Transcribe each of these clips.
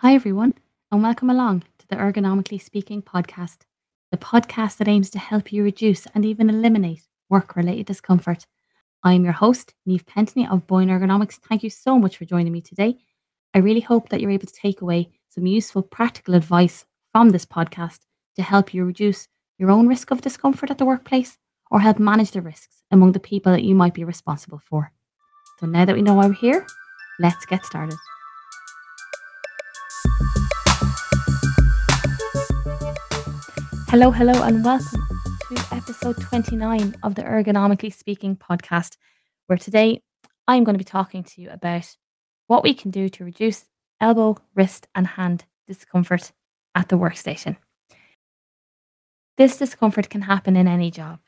Hi, everyone, and welcome along to the Ergonomically Speaking podcast, the podcast that aims to help you reduce and even eliminate work related discomfort. I'm your host, Niamh Pentony of Boyne Ergonomics. Thank you so much for joining me today. I really hope that you're able to take away some useful practical advice from this podcast to help you reduce your own risk of discomfort at the workplace or help manage the risks among the people that you might be responsible for. So now that we know why we're here, let's get started. Hello, hello, and welcome to episode 29 of the Ergonomically Speaking podcast, where today I'm going to be talking to you about what we can do to reduce elbow, wrist, and hand discomfort at the workstation. This discomfort can happen in any job,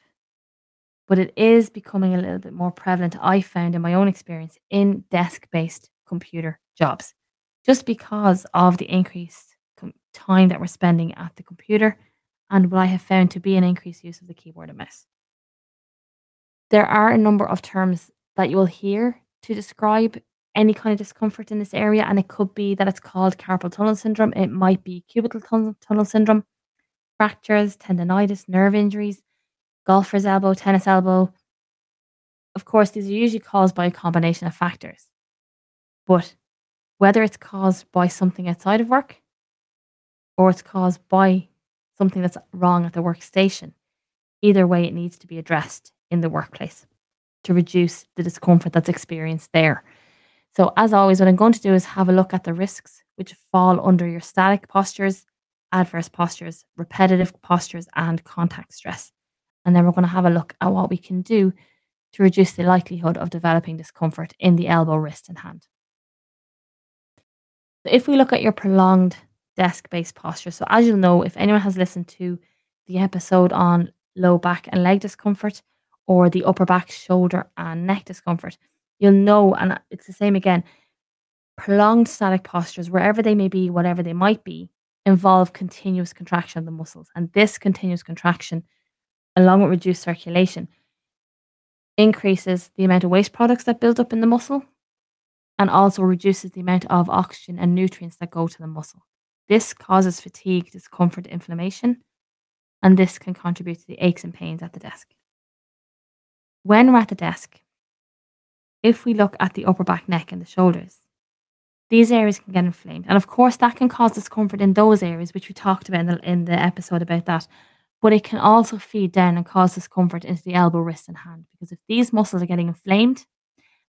but it is becoming a little bit more prevalent, I found in my own experience, in desk based computer jobs, just because of the increased time that we're spending at the computer and what I have found to be an increased use of the keyboard and mouse. There are a number of terms that you will hear to describe any kind of discomfort in this area, and it could be that it's called carpal tunnel syndrome, it might be cubital tunnel, tunnel syndrome, fractures, tendonitis, nerve injuries, golfer's elbow, tennis elbow. Of course, these are usually caused by a combination of factors. But whether it's caused by something outside of work or it's caused by something that's wrong at the workstation. Either way, it needs to be addressed in the workplace to reduce the discomfort that's experienced there. So, as always, what I'm going to do is have a look at the risks which fall under your static postures, adverse postures, repetitive postures, and contact stress. And then we're going to have a look at what we can do to reduce the likelihood of developing discomfort in the elbow, wrist, and hand. If we look at your prolonged desk based posture. So, as you'll know, if anyone has listened to the episode on low back and leg discomfort or the upper back, shoulder, and neck discomfort, you'll know, and it's the same again, prolonged static postures, wherever they may be, whatever they might be, involve continuous contraction of the muscles. And this continuous contraction, along with reduced circulation, increases the amount of waste products that build up in the muscle and also reduces the amount of oxygen and nutrients that go to the muscle. This causes fatigue, discomfort, inflammation, and this can contribute to the aches and pains at the desk. When we're at the desk, if we look at the upper back, neck, and the shoulders, these areas can get inflamed. And of course, that can cause discomfort in those areas, which we talked about in the, in the episode about that. But it can also feed down and cause discomfort into the elbow, wrist, and hand. Because if these muscles are getting inflamed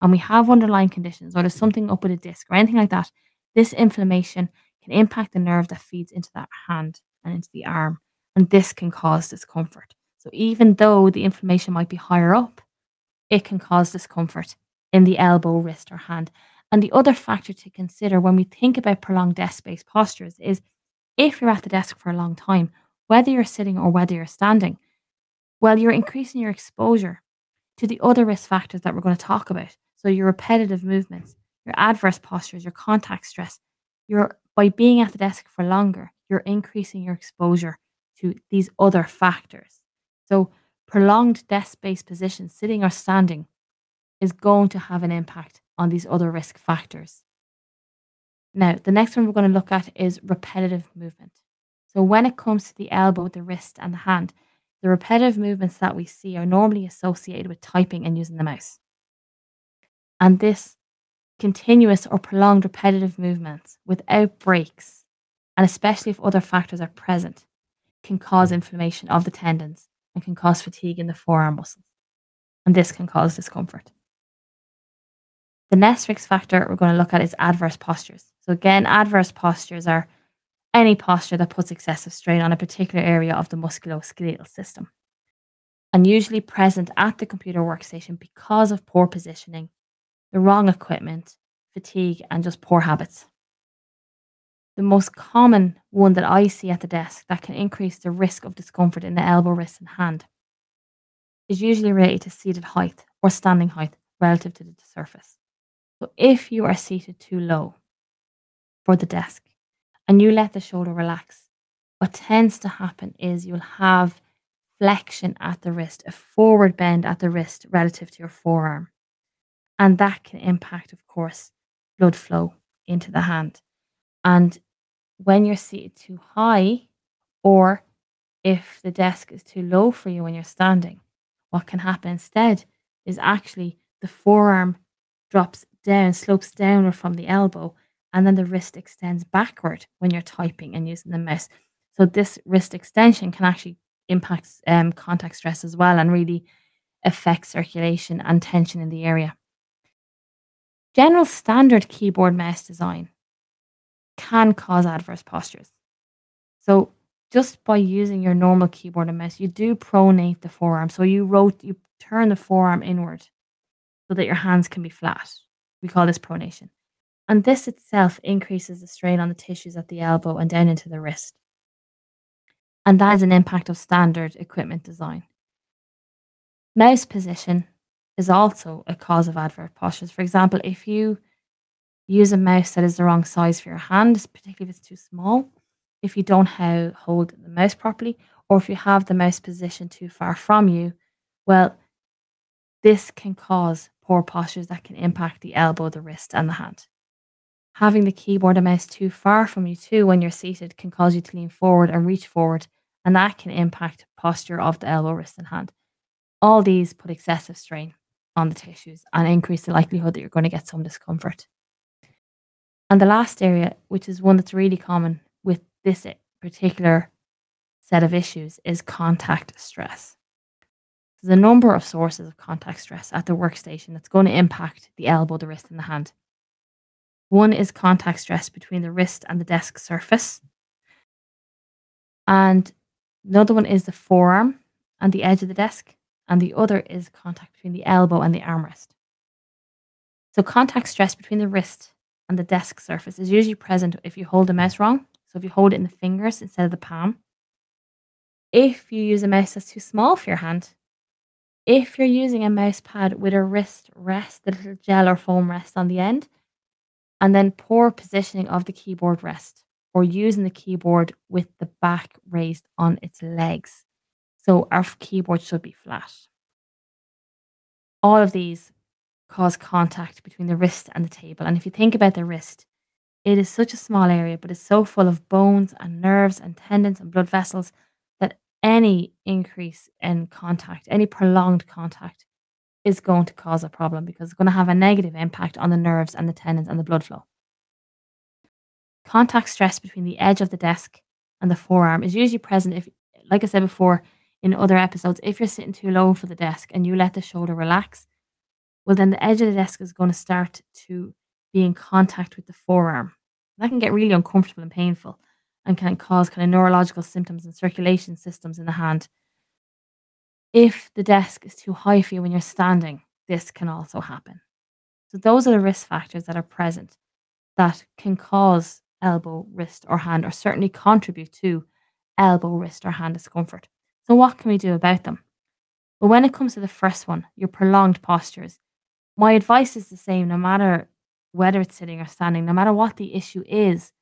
and we have underlying conditions or there's something up with a disc or anything like that, this inflammation can impact the nerve that feeds into that hand and into the arm, and this can cause discomfort. So, even though the inflammation might be higher up, it can cause discomfort in the elbow, wrist, or hand. And the other factor to consider when we think about prolonged desk based postures is if you're at the desk for a long time, whether you're sitting or whether you're standing, well, you're increasing your exposure to the other risk factors that we're going to talk about. So, your repetitive movements, your adverse postures, your contact stress, your by being at the desk for longer, you're increasing your exposure to these other factors. So, prolonged desk based positions, sitting or standing, is going to have an impact on these other risk factors. Now, the next one we're going to look at is repetitive movement. So, when it comes to the elbow, the wrist, and the hand, the repetitive movements that we see are normally associated with typing and using the mouse. And this continuous or prolonged repetitive movements without breaks, and especially if other factors are present, can cause inflammation of the tendons and can cause fatigue in the forearm muscles. And this can cause discomfort. The next risk factor we're going to look at is adverse postures. So, again, adverse postures are any posture that puts excessive strain on a particular area of the musculoskeletal system and usually present at the computer workstation because of poor positioning the wrong equipment, fatigue, and just poor habits. The most common one that I see at the desk that can increase the risk of discomfort in the elbow, wrist, and hand is usually related to seated height or standing height relative to the surface. So, if you are seated too low for the desk and you let the shoulder relax, what tends to happen is you'll have flexion at the wrist, a forward bend at the wrist relative to your forearm. And that can impact, of course, blood flow into the hand. And when you're seated too high or if the desk is too low for you when you're standing, what can happen instead is actually the forearm drops down, slopes downward from the elbow, and then the wrist extends backward when you're typing and using the mouse. So this wrist extension can actually impact um, contact stress as well and really affect circulation and tension in the area. General standard keyboard mouse design can cause adverse postures. So just by using your normal keyboard and mouse, you do pronate the forearm. So you wrote you turn the forearm inward so that your hands can be flat. We call this pronation. And this itself increases the strain on the tissues at the elbow and down into the wrist. And that is an impact of standard equipment design. Mouse position is also a cause of adverse postures. For example, if you use a mouse that is the wrong size for your hand, particularly if it's too small, if you don't how, hold the mouse properly, or if you have the mouse position too far from you, well, this can cause poor postures that can impact the elbow, the wrist, and the hand. Having the keyboard and mouse too far from you, too, when you're seated, can cause you to lean forward and reach forward, and that can impact posture of the elbow, wrist, and hand. All these put excessive strain on the tissues and increase the likelihood that you're going to get some discomfort. And the last area, which is one that's really common with this particular set of issues, is contact stress. There's a number of sources of contact stress at the workstation that's going to impact the elbow, the wrist, and the hand. One is contact stress between the wrist and the desk surface. And another one is the forearm and the edge of the desk. And the other is contact between the elbow and the armrest. So, contact stress between the wrist and the desk surface is usually present if you hold the mouse wrong. So, if you hold it in the fingers instead of the palm. If you use a mouse that's too small for your hand, if you're using a mouse pad with a wrist rest, the little gel or foam rest on the end, and then poor positioning of the keyboard rest, or using the keyboard with the back raised on its legs. So our keyboard should be flat. All of these cause contact between the wrist and the table. And if you think about the wrist, it is such a small area, but it's so full of bones and nerves and tendons and blood vessels that any increase in contact, any prolonged contact, is going to cause a problem because it's going to have a negative impact on the nerves and the tendons and the blood flow. Contact stress between the edge of the desk and the forearm is usually present if, like I said before in other episodes, if you're sitting too low for the desk and you let the shoulder relax, well, then the edge of the desk is going to start to be in contact with the forearm. That can get really uncomfortable and painful and can cause kind of neurological symptoms and circulation systems in the hand. If the desk is too high for you when you're standing, this can also happen. So, those are the risk factors that are present that can cause elbow, wrist, or hand, or certainly contribute to elbow, wrist, or hand discomfort. So, what can we do about them? Well, when it comes to the first one, your prolonged postures, my advice is the same no matter whether it's sitting or standing, no matter what the issue is,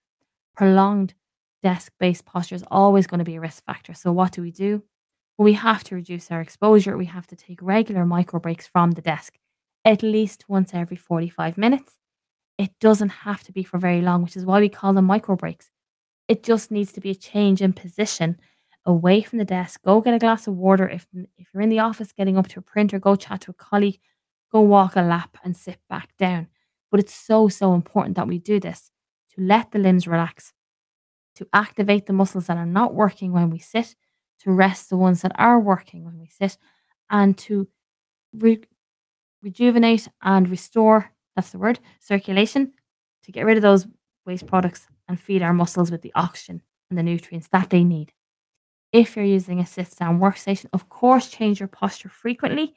prolonged desk based posture is always going to be a risk factor. So, what do we do? We have to reduce our exposure. We have to take regular micro breaks from the desk, at least once every 45 minutes. It doesn't have to be for very long, which is why we call them micro breaks. It just needs to be a change in position away from the desk. Go get a glass of water. If, if you're in the office getting up to a printer, go chat to a colleague, go walk a lap and sit back down. But it's so, so important that we do this to let the limbs relax to activate the muscles that are not working when we sit, to rest the ones that are working when we sit, and to re- rejuvenate and restore that's the word circulation to get rid of those waste products and feed our muscles with the oxygen and the nutrients that they need. If you're using a sit down workstation, of course, change your posture frequently,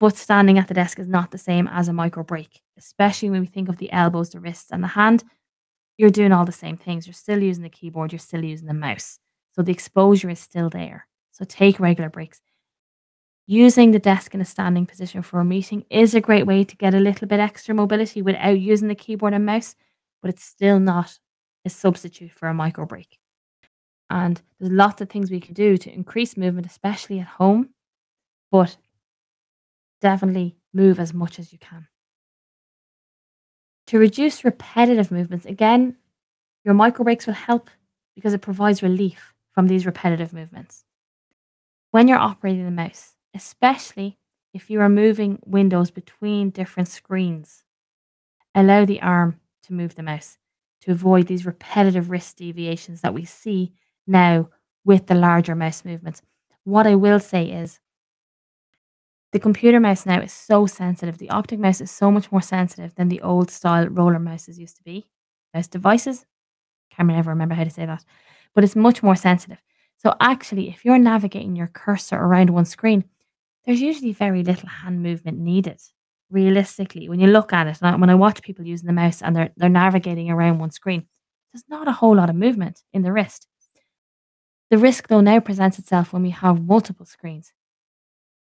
but standing at the desk is not the same as a micro break, especially when we think of the elbows, the wrists, and the hand you're doing all the same things. You're still using the keyboard, you're still using the mouse. So the exposure is still there. So take regular breaks. Using the desk in a standing position for a meeting is a great way to get a little bit extra mobility without using the keyboard and mouse, but it's still not a substitute for a micro break. And there's lots of things we can do to increase movement, especially at home, but definitely move as much as you can. To reduce repetitive movements, again, Your micro breaks will help because it provides relief from these repetitive movements. When you're operating the mouse, especially if you are moving windows between different screens, allow the arm to move the mouse to avoid these repetitive wrist deviations that we see now with the larger mouse movements. What I will say is the computer mouse now is so sensitive. The optic mouse is so much more sensitive than the old style roller mouses used to be. Mouse devices, can't ever remember how to say that, but it's much more sensitive. So actually, if you're navigating your cursor around one screen, there's usually very little hand movement needed. Realistically, when you look at it, and when I watch people using the mouse and they're they're navigating around one screen, there's not a whole lot of movement in the wrist. The risk though now presents itself when we have multiple screens.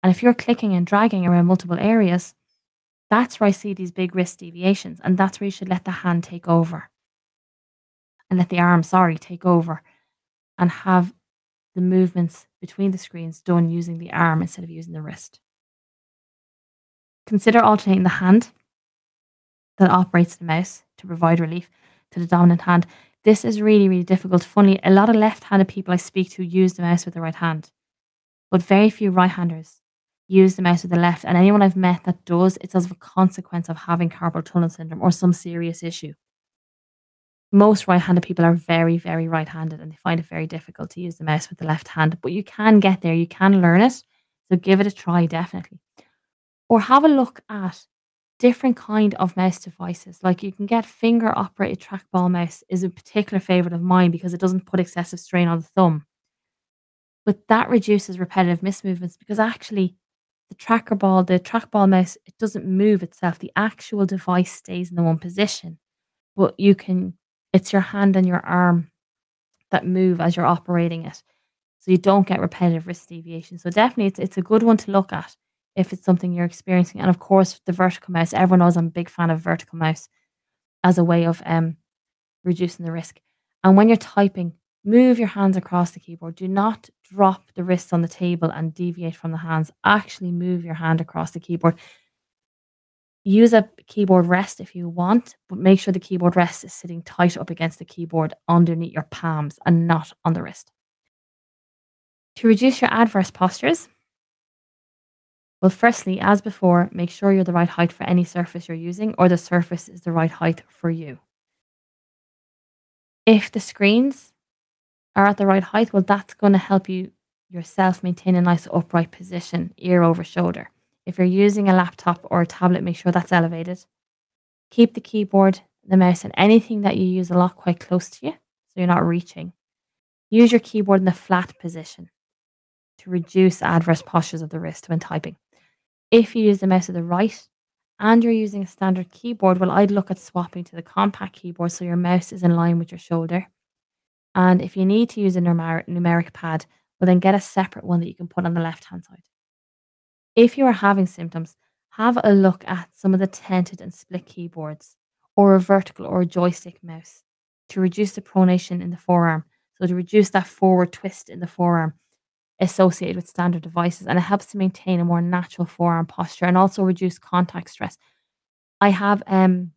And if you're clicking and dragging around multiple areas, that's where I see these big wrist deviations. And that's where you should let the hand take over and let the arm, sorry, take over and have the movements between the screens done using the arm instead of using the wrist. Consider alternating the hand that operates the mouse to provide relief to the dominant hand. This is really, really difficult. Funny, a lot of left handed people I speak to use the mouse with the right hand, but very few right handers use the mouse with the left. And anyone I've met that does, it's as a consequence of having carpal tunnel syndrome or some serious issue. Most right handed people are very, very right handed and they find it very difficult to use the mouse with the left hand, but you can get there, you can learn it. So give it a try, definitely. Or have a look at different kind of mouse devices. Like you can get finger operated trackball mouse is a particular favorite of mine because it doesn't put excessive strain on the thumb. But that reduces repetitive mismovements because actually the tracker ball, the trackball mouse, it doesn't move itself. The actual device stays in the one position. But you can, it's your hand and your arm that move as you're operating it. So you don't get repetitive wrist deviation. So definitely it's it's a good one to look at if it's something you're experiencing. And of course the vertical mouse, everyone knows I'm a big fan of vertical mouse as a way of um reducing the risk. And when you're typing, Move your hands across the keyboard. Do not drop the wrists on the table and deviate from the hands. Actually, move your hand across the keyboard. Use a keyboard rest if you want, but make sure the keyboard rest is sitting tight up against the keyboard underneath your palms and not on the wrist. To reduce your adverse postures, well, firstly, as before, make sure you're the right height for any surface you're using or the surface is the right height for you. If the screens are at the right height, well, that's going to help you yourself maintain a nice upright position, ear over shoulder. If you're using a laptop or a tablet, make sure that's elevated. Keep the keyboard, the mouse, and anything that you use a lot quite close to you so you're not reaching. Use your keyboard in the flat position to reduce adverse postures of the wrist when typing. If you use the mouse to the right and you're using a standard keyboard, well, I'd look at swapping to the compact keyboard so your mouse is in line with your shoulder and if you need to use a numer- numeric pad, well, then get a separate one that you can put on the left hand side. If you are having symptoms, have a look at some of the tented and split keyboards or a vertical or a joystick mouse to reduce the pronation in the forearm. So, to reduce that forward twist in the forearm associated with standard devices. And it helps to maintain a more natural forearm posture and also reduce contact stress. I have um,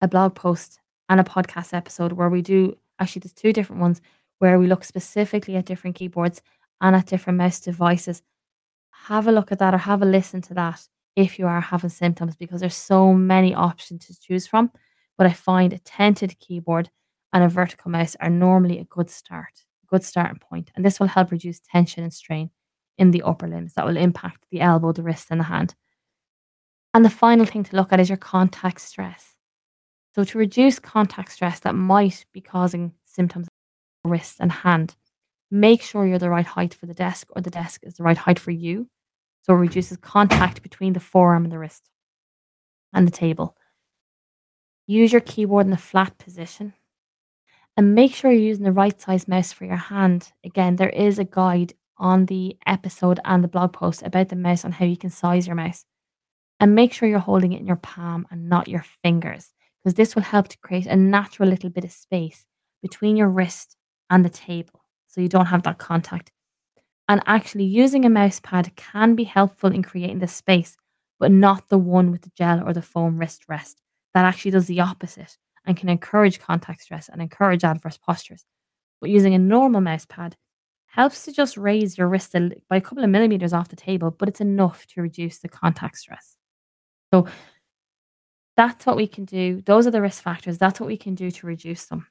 a blog post and a podcast episode where we do Actually, there's two different ones where we look specifically at different keyboards and at different mouse devices. Have a look at that or have a listen to that if you are having symptoms because there's so many options to choose from. But I find a tented keyboard and a vertical mouse are normally a good start, good starting. And this will help reduce tension and strain in the upper limbs that will impact the elbow, the wrist, and the hand. And the final thing to look at is your contact stress. So, to reduce contact stress that might be causing symptoms of wrist and hand, make sure you're the right height for the desk or the desk is the right height for you. So, it reduces contact between the forearm and the wrist and the table. Use your keyboard in the flat position and make sure you're using the right size mouse for your hand. Again, there is a guide on the episode and the blog post about the mouse on how you can size your mouse. And make sure you're holding it in your palm and not your fingers because this will help to create a natural little bit of space between your wrist and the table so you don't have that contact. And actually, using a mouse pad can be helpful in creating the space, but not the one with the gel or the foam wrist rest. That actually does the opposite and can encourage contact stress and encourage adverse postures. But using a normal mouse pad helps to just raise your wrist by a couple of millimeters off the table, but it's enough to reduce the contact stress. So that's what we can do. Those are the risk factors. That's what we can do to reduce them.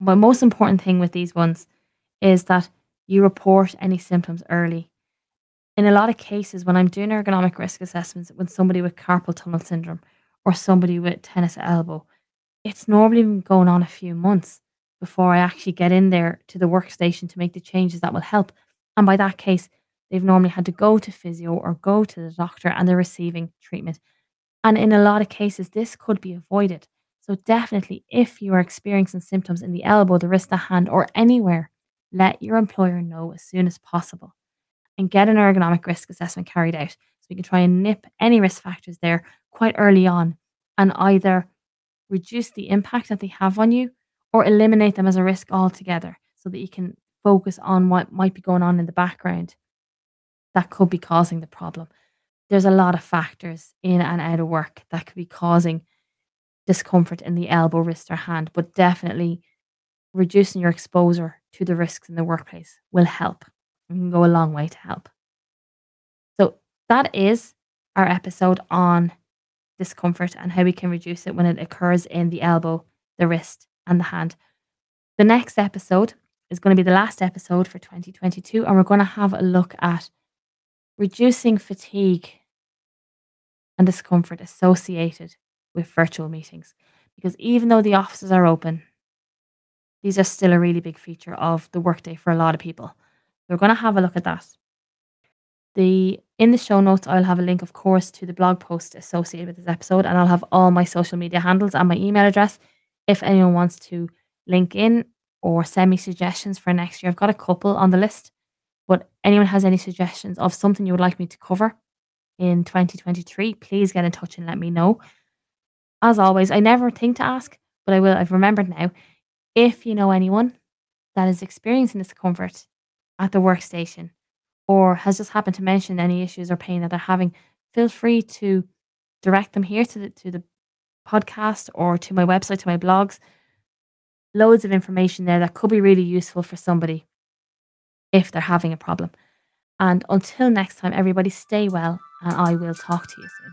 But most important thing with these ones is that you report any symptoms early. In a lot of cases, when I'm doing ergonomic risk assessments with somebody with carpal tunnel syndrome or somebody with tennis elbow, it's normally been going on a few months before I actually get in there to the workstation to make the changes that will help. And by that case, they've normally had to go to physio or go to the doctor and they're receiving treatment. And in a lot of cases, this could be avoided. So, definitely, if you are experiencing symptoms in the elbow, the wrist, the hand, or anywhere, let your employer know as soon as possible and get an ergonomic risk assessment carried out so we can try and nip any risk factors there quite early on and either reduce the impact that they have on you or eliminate them as a risk altogether so that you can focus on what might be going on in the background that could be causing the problem. There's a lot of factors in and out of work that could be causing discomfort in the elbow, wrist, or hand, but definitely reducing your exposure to the risks in the workplace will help and can go a long way to help. That is our episode on discomfort and how we can reduce it when it occurs in the elbow, the wrist, and the hand. The next episode is going to be the last episode for 2022, and we're going to have a look at reducing fatigue and discomfort associated with virtual meetings. Because even though the offices are open, these are still a really big feature of the workday for a lot of people. We're going to have a look at that. The in the show notes, I'll have a link, of course, to the blog post associated with this episode, and I'll have all my social media handles and my email address if anyone wants to link in or send me suggestions for next year. I've got a couple on the list, but anyone has any suggestions of something you would like me to cover in 2023, please get in touch and let me know. As always, I never think to ask, but I will. I've remembered now. If you know anyone that is experiencing discomfort at the workstation or has just happened to mention any issues or pain that they're having, feel free to direct them here to the to the podcast or to my website, to my blogs. Loads of information there that could be really useful for somebody if they're having a problem. And until next time, everybody stay well, and I will talk to you soon.